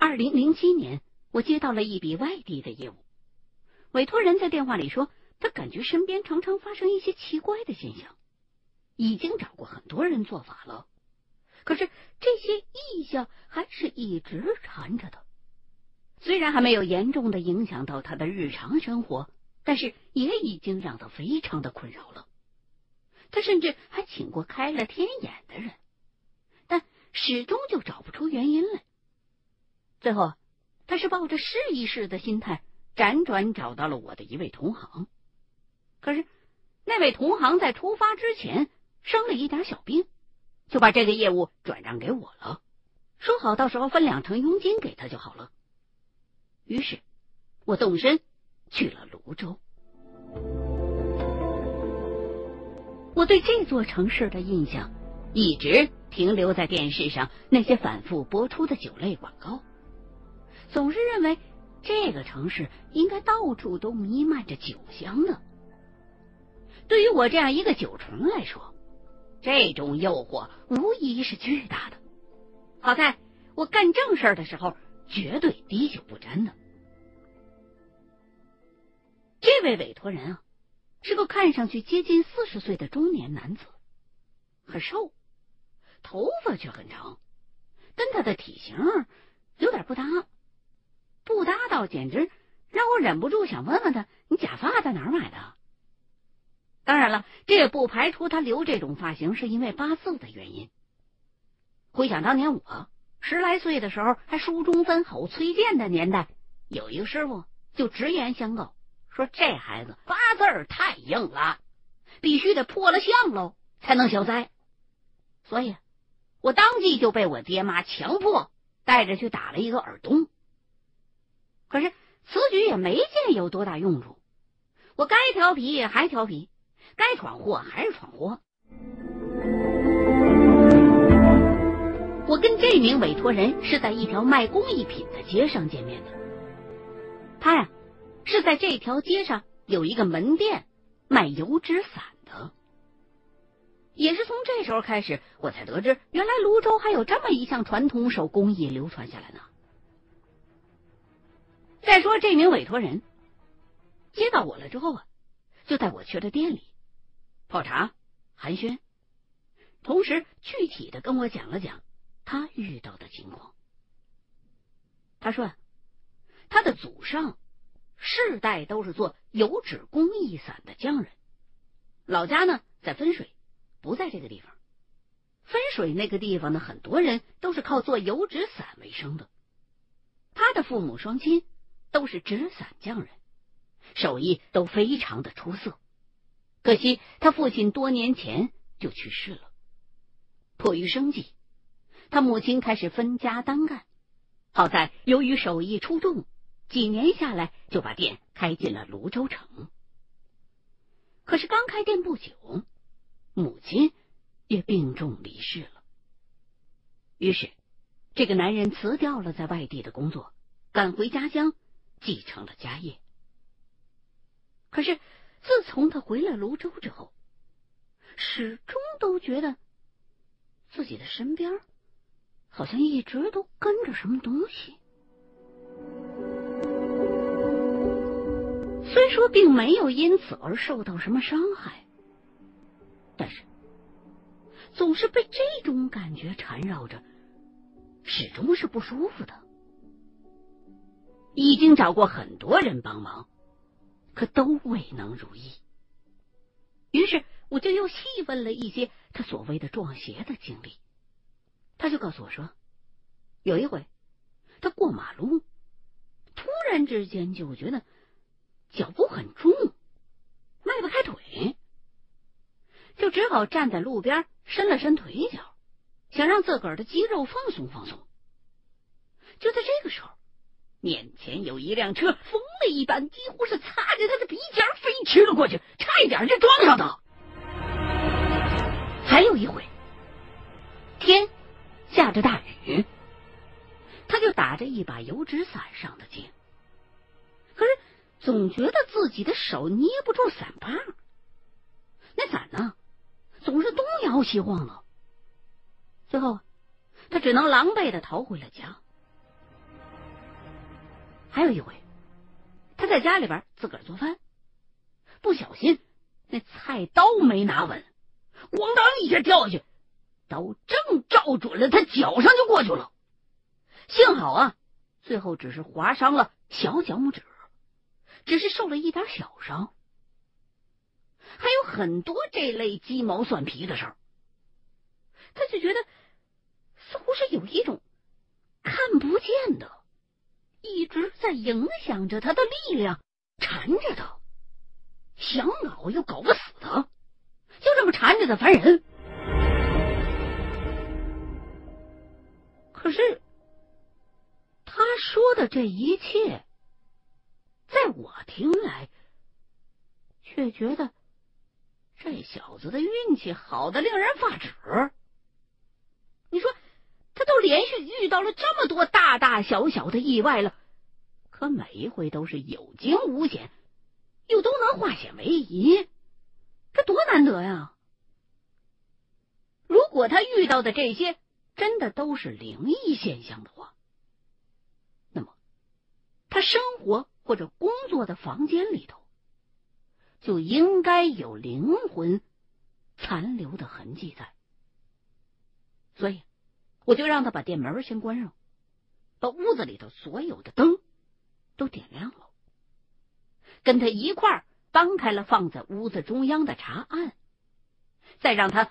二零零七年，我接到了一笔外地的业务，委托人在电话里说，他感觉身边常常发生一些奇怪的现象，已经找过很多人做法了，可是这些异象还是一直缠着他。虽然还没有严重的影响到他的日常生活，但是也已经让他非常的困扰了。他甚至还请过开了天眼的人，但始终就找不出原因来。最后，他是抱着试一试的心态，辗转找到了我的一位同行。可是，那位同行在出发之前生了一点小病，就把这个业务转让给我了，说好到时候分两成佣金给他就好了。于是，我动身去了泸州。我对这座城市的印象一直停留在电视上那些反复播出的酒类广告。总是认为这个城市应该到处都弥漫着酒香的。对于我这样一个酒虫来说，这种诱惑无疑是巨大的。好在我干正事的时候绝对滴酒不沾的。这位委托人啊，是个看上去接近四十岁的中年男子，很瘦，头发却很长，跟他的体型有点不搭。不搭到，简直让我忍不住想问问他：“你假发在哪儿买的？”当然了，这也不排除他留这种发型是因为八字的原因。回想当年我十来岁的时候，还书中分吼崔健的年代，有一个师傅就直言相告说：“这孩子八字太硬了，必须得破了相喽才能消灾。”所以，我当即就被我爹妈强迫带着去打了一个耳洞。可是此举也没见有多大用处，我该调皮还调皮，该闯祸还是闯祸。我跟这名委托人是在一条卖工艺品的街上见面的，他呀是在这条街上有一个门店卖油纸伞的，也是从这时候开始，我才得知原来泸州还有这么一项传统手工艺流传下来呢。再说这名委托人接到我了之后啊，就带我去了店里泡茶寒暄，同时具体的跟我讲了讲他遇到的情况。他说，他的祖上世代都是做油纸工艺伞的匠人，老家呢在分水，不在这个地方。分水那个地方呢，很多人都是靠做油纸伞为生的。他的父母双亲。都是纸伞匠人，手艺都非常的出色。可惜他父亲多年前就去世了，迫于生计，他母亲开始分家单干。好在由于手艺出众，几年下来就把店开进了泸州城。可是刚开店不久，母亲也病重离世了。于是，这个男人辞掉了在外地的工作，赶回家乡。继承了家业，可是自从他回了泸州之后，始终都觉得自己的身边好像一直都跟着什么东西。虽说并没有因此而受到什么伤害，但是总是被这种感觉缠绕着，始终是不舒服的。已经找过很多人帮忙，可都未能如意。于是我就又细问了一些他所谓的撞邪的经历，他就告诉我说，有一回他过马路，突然之间就觉得脚步很重，迈不开腿，就只好站在路边伸了伸腿脚，想让自个儿的肌肉放松放松。就在这个时候。面前有一辆车，疯了一般，几乎是擦着他的鼻尖飞驰了过去，差一点就撞上他。还有一回，天下着大雨，他就打着一把油纸伞上的街，可是总觉得自己的手捏不住伞把，那伞呢，总是东摇西晃的。最后，他只能狼狈的逃回了家。还有一回，他在家里边自个儿做饭，不小心那菜刀没拿稳，咣当一下掉下去，刀正照准了他脚上就过去了。幸好啊，最后只是划伤了小脚拇指，只是受了一点小伤。还有很多这类鸡毛蒜皮的事儿，他就觉得似乎是有一种看不见的。一直在影响着他的力量，缠着他，想搞又搞不死他，就这么缠着他烦人。可是他说的这一切，在我听来，却觉得这小子的运气好的令人发指。连续遇到了这么多大大小小的意外了，可每一回都是有惊无险，又都能化险为夷，这多难得呀！如果他遇到的这些真的都是灵异现象的话，那么他生活或者工作的房间里头就应该有灵魂残留的痕迹在，所以。我就让他把店门先关上，把屋子里头所有的灯都点亮了，跟他一块儿搬开了放在屋子中央的茶案，再让他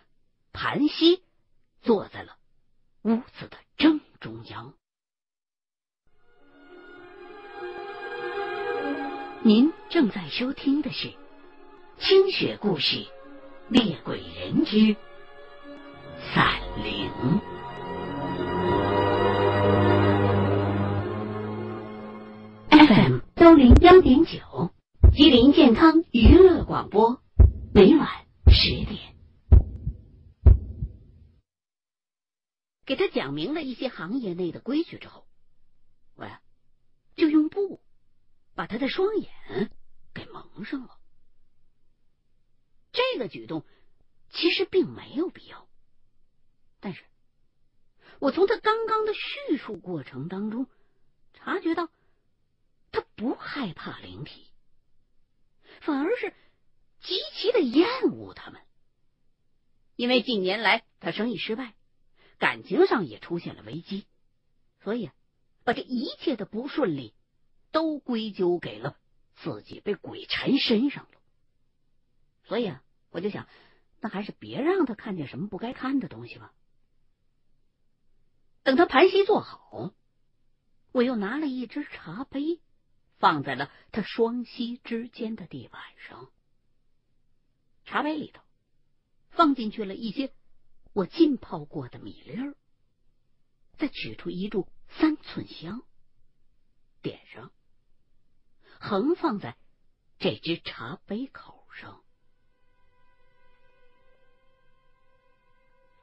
盘膝坐在了屋子的正中央。您正在收听的是《清雪故事·猎鬼人之散灵》。零幺点九，吉林健康娱乐广播，每晚十点。给他讲明了一些行业内的规矩之后，我呀就用布把他的双眼给蒙上了。这个举动其实并没有必要，但是我从他刚刚的叙述过程当中察觉到。不害怕灵体，反而是极其的厌恶他们。因为近年来他生意失败，感情上也出现了危机，所以把这一切的不顺利都归咎给了自己被鬼缠身上了。所以啊，我就想，那还是别让他看见什么不该看的东西吧。等他盘膝坐好，我又拿了一只茶杯。放在了他双膝之间的地板上，茶杯里头放进去了一些我浸泡过的米粒儿，再取出一炷三寸香，点上，横放在这只茶杯口上。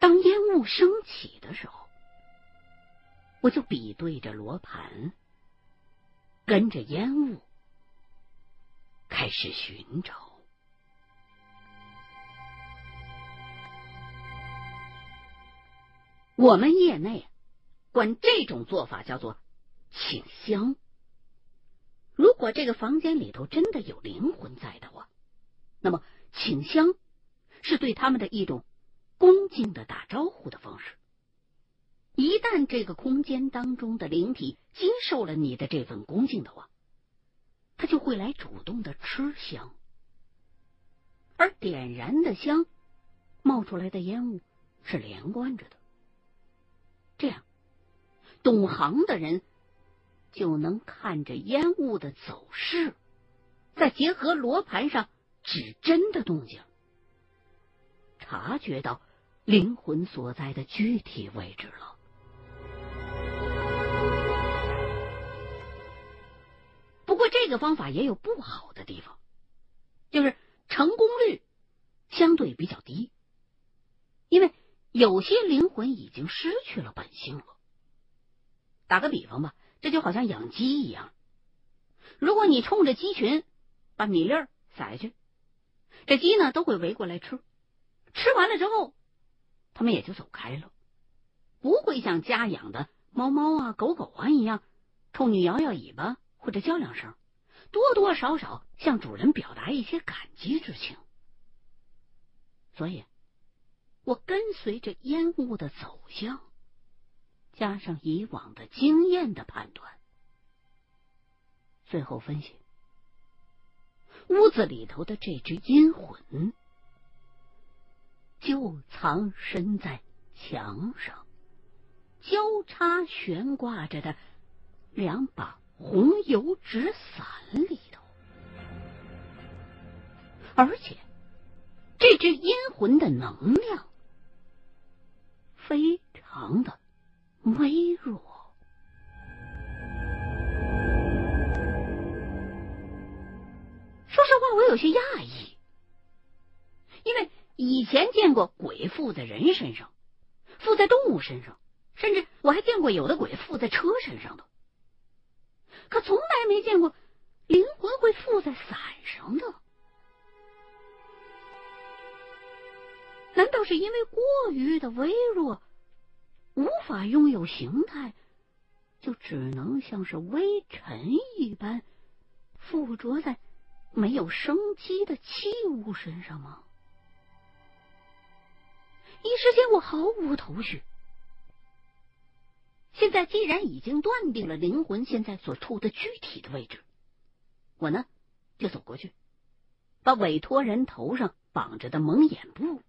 当烟雾升起的时候，我就比对着罗盘。跟着烟雾开始寻找。我们业内管这种做法叫做请香。如果这个房间里头真的有灵魂在的话，那么请香是对他们的一种恭敬的打招呼的方式。一旦这个空间当中的灵体接受了你的这份恭敬的话，他就会来主动的吃香，而点燃的香冒出来的烟雾是连贯着的，这样懂行的人就能看着烟雾的走势，再结合罗盘上指针的动静，察觉到灵魂所在的具体位置了。这个方法也有不好的地方，就是成功率相对比较低，因为有些灵魂已经失去了本性了。打个比方吧，这就好像养鸡一样，如果你冲着鸡群把米粒儿撒下去，这鸡呢都会围过来吃，吃完了之后，它们也就走开了，不会像家养的猫猫啊、狗狗啊一样冲你摇摇尾巴。或者叫两声，多多少少向主人表达一些感激之情。所以，我跟随着烟雾的走向，加上以往的经验的判断，最后分析，屋子里头的这只阴魂，就藏身在墙上交叉悬挂着的两把红油纸伞里头，而且。这只阴魂的能量非常的微弱。说实话，我有些讶异，因为以前见过鬼附在人身上，附在动物身上，甚至我还见过有的鬼附在车身上的，可从来没见过灵魂会附在伞上的。难道是因为过于的微弱，无法拥有形态，就只能像是微尘一般附着在没有生机的器物身上吗？一时间我毫无头绪。现在既然已经断定了灵魂现在所处的具体的位置，我呢就走过去，把委托人头上绑着的蒙眼布。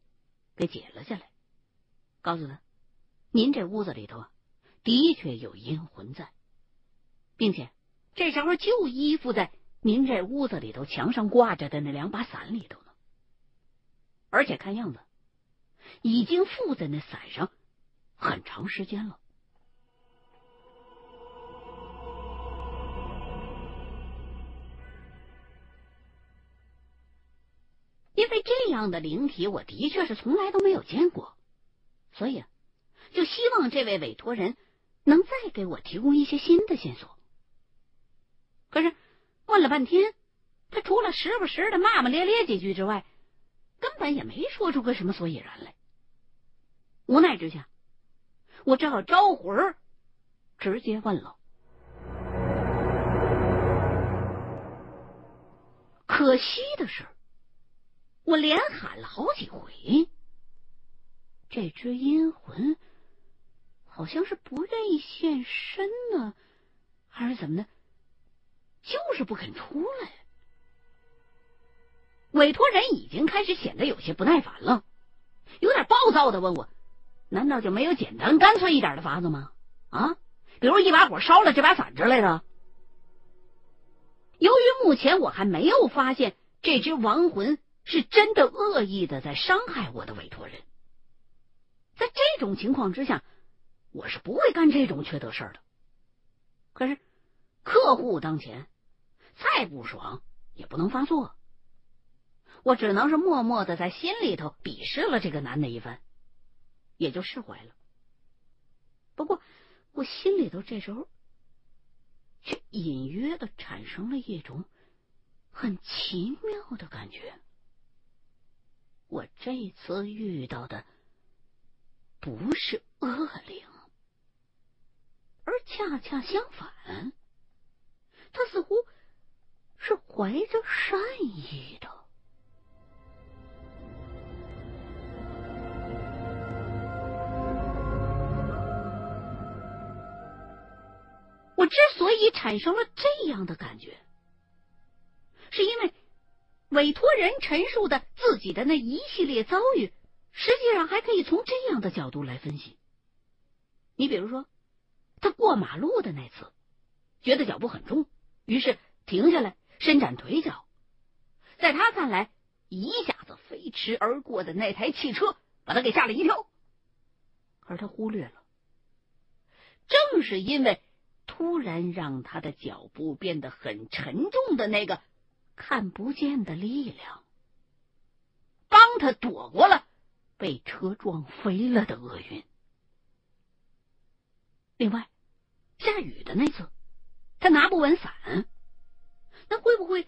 给解了下来，告诉他：“您这屋子里头啊，的确有阴魂在，并且这时候就依附在您这屋子里头墙上挂着的那两把伞里头呢。而且看样子，已经附在那伞上很长时间了。这样的灵体，我的确是从来都没有见过，所以就希望这位委托人能再给我提供一些新的线索。可是问了半天，他除了时不时的骂骂咧咧几句之外，根本也没说出个什么所以然来。无奈之下，我只好招魂儿，直接问了。可惜的是。我连喊了好几回，这只阴魂好像是不愿意现身呢，还是怎么的？就是不肯出来。委托人已经开始显得有些不耐烦了，有点暴躁的问我：“难道就没有简单干脆一点的法子吗？啊，比如一把火烧了这把伞之类的？”由于目前我还没有发现这只亡魂。是真的恶意的在伤害我的委托人，在这种情况之下，我是不会干这种缺德事儿的。可是客户当前，再不爽也不能发作，我只能是默默的在心里头鄙视了这个男的一番，也就释怀了。不过我心里头这时候却隐约的产生了一种很奇妙的感觉。我这次遇到的不是恶灵，而恰恰相反，他似乎是怀着善意的。我之所以产生了这样的感觉，是因为。委托人陈述的自己的那一系列遭遇，实际上还可以从这样的角度来分析。你比如说，他过马路的那次，觉得脚步很重，于是停下来伸展腿脚。在他看来，一下子飞驰而过的那台汽车把他给吓了一跳，而他忽略了，正是因为突然让他的脚步变得很沉重的那个。看不见的力量，帮他躲过了被车撞飞了的厄运。另外，下雨的那次，他拿不稳伞，那会不会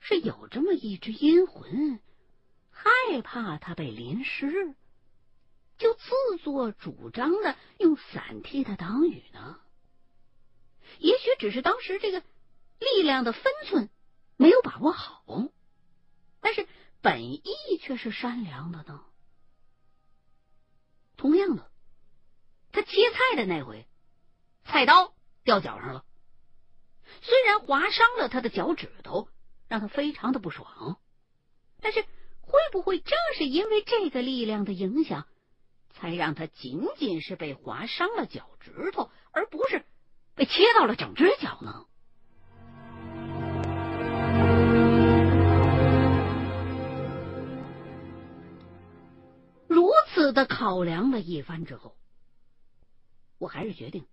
是有这么一只阴魂，害怕他被淋湿，就自作主张的用伞替他挡雨呢？也许只是当时这个力量的分寸没有把握好，但是本意却是善良的呢？同样的，他切菜的那回，菜刀掉脚上了，虽然划伤了他的脚趾头，让他非常的不爽，但是会不会正是因为这个力量的影响，才让他仅仅是被划伤了脚趾头，而不是被切到了整只脚呢？的考量了一番之后，我还是决定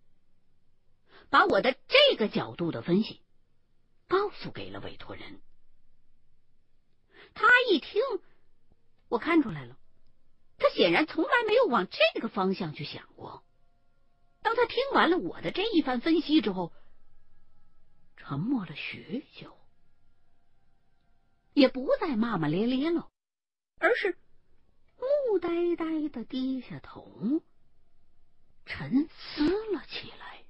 把我的这个角度的分析告诉给了委托人。他一听，我看出来了，他显然从来没有往这个方向去想过。当他听完了我的这一番分析之后，沉默了许久，也不再骂骂咧咧了，而是。呆呆的低下头，沉思了起来。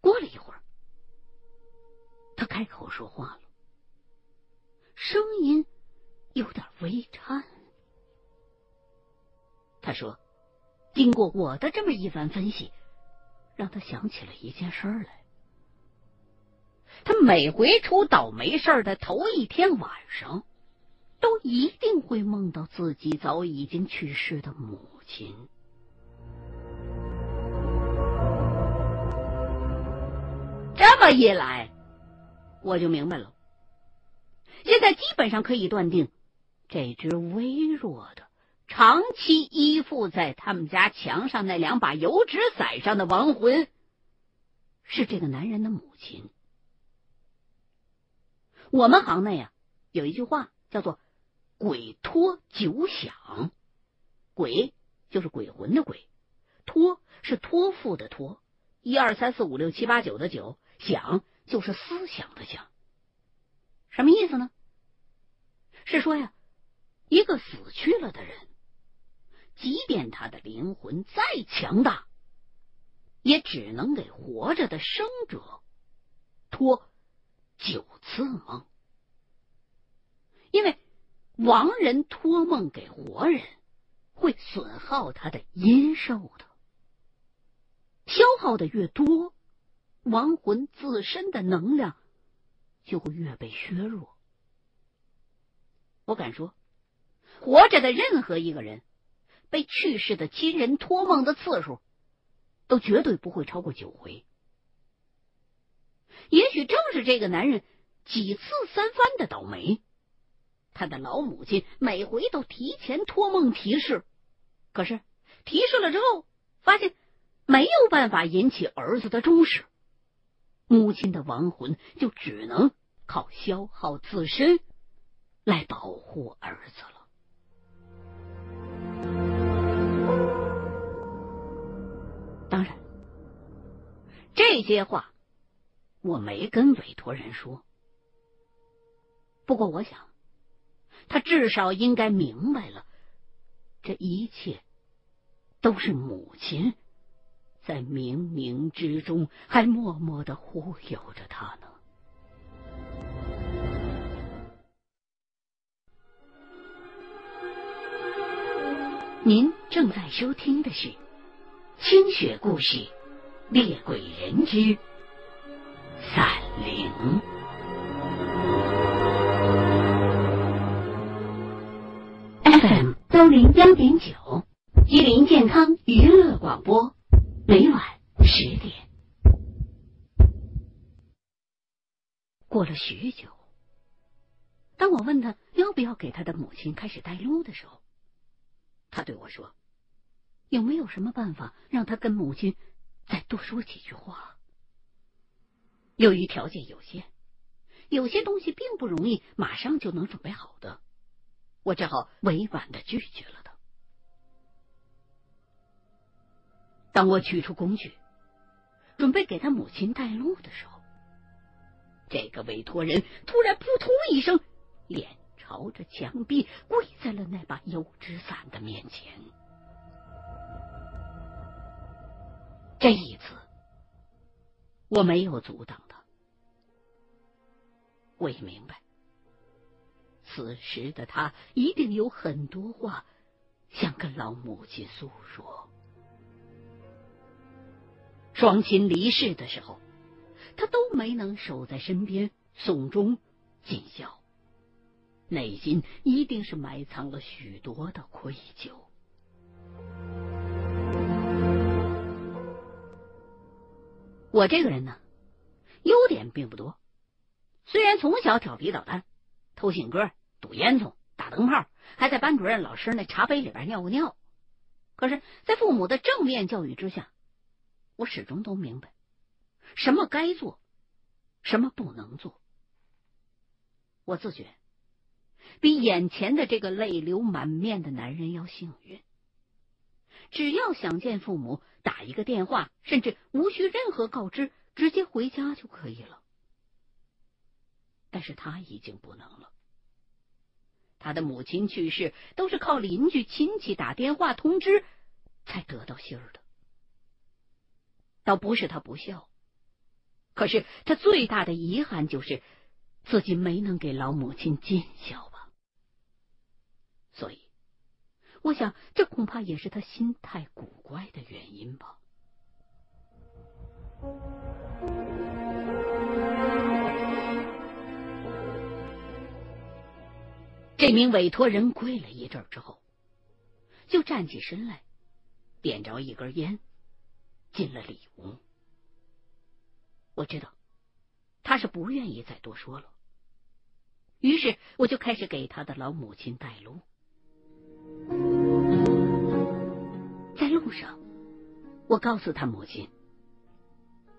过了一会儿，他开口说话了，声音有点微颤。他说：“经过我的这么一番分析，让他想起了一件事来。”他每回出倒霉事的头一天晚上，都一定会梦到自己早已经去世的母亲。这么一来，我就明白了。现在基本上可以断定，这只微弱的、长期依附在他们家墙上那两把油纸伞上的亡魂，是这个男人的母亲。我们行内啊，有一句话叫做“鬼托九想”，鬼就是鬼魂的鬼，托是托付的托，一二三四五六七八九的九，想就是思想的想。什么意思呢？是说呀，一个死去了的人，即便他的灵魂再强大，也只能给活着的生者托。九次梦，因为亡人托梦给活人，会损耗他的阴寿的，消耗的越多，亡魂自身的能量就会越被削弱。我敢说，活着的任何一个人，被去世的亲人托梦的次数，都绝对不会超过九回。也许正是这个男人几次三番的倒霉，他的老母亲每回都提前托梦提示，可是提示了之后，发现没有办法引起儿子的重视，母亲的亡魂就只能靠消耗自身来保护儿子了。当然，这些话。我没跟委托人说，不过我想，他至少应该明白了，这一切都是母亲在冥冥之中还默默的忽悠着他呢。您正在收听的是《清雪故事：猎鬼人之》。散灵，FM 幺零幺点九，吉林健康娱乐广播，每晚十点。过了许久，当我问他要不要给他的母亲开始带路的时候，他对我说：“有没有什么办法让他跟母亲再多说几句话？”由于条件有限，有些东西并不容易马上就能准备好的，我只好委婉的拒绝了他。当我取出工具，准备给他母亲带路的时候，这个委托人突然扑通一声，脸朝着墙壁跪在了那把油纸伞的面前。这一次，我没有阻挡。我也明白，此时的他一定有很多话想跟老母亲诉说。双亲离世的时候，他都没能守在身边送终尽孝，内心一定是埋藏了许多的愧疚。我这个人呢，优点并不多。虽然从小调皮捣蛋、偷信鸽、堵烟囱、打灯泡，还在班主任老师那茶杯里边尿过尿，可是，在父母的正面教育之下，我始终都明白什么该做，什么不能做。我自觉比眼前的这个泪流满面的男人要幸运。只要想见父母，打一个电话，甚至无需任何告知，直接回家就可以了。但是他已经不能了。他的母亲去世，都是靠邻居亲戚打电话通知才得到信儿的。倒不是他不孝，可是他最大的遗憾就是自己没能给老母亲尽孝吧。所以。我想，这恐怕也是他心态古怪的原因吧。这名委托人跪了一阵之后，就站起身来，点着一根烟，进了里屋。我知道他是不愿意再多说了，于是我就开始给他的老母亲带路。在路上，我告诉他母亲：“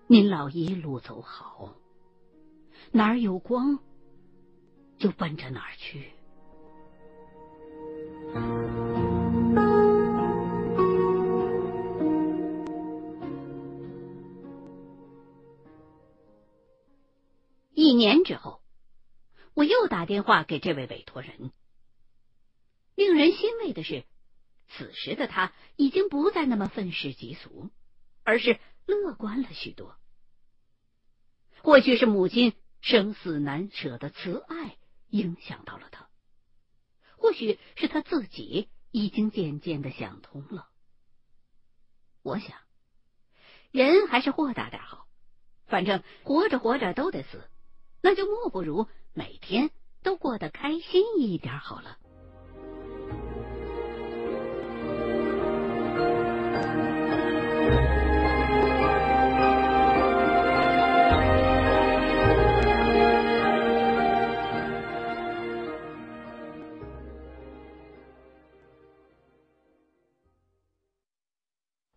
您老一路走好，哪儿有光，就奔着哪儿去。”之后，我又打电话给这位委托人。令人欣慰的是，此时的他已经不再那么愤世嫉俗，而是乐观了许多。或许是母亲生死难舍的慈爱影响到了他，或许是他自己已经渐渐的想通了。我想，人还是豁达点好，反正活着活着都得死，那就莫不如每天都过得开心一点好了。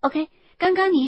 OK，刚刚你。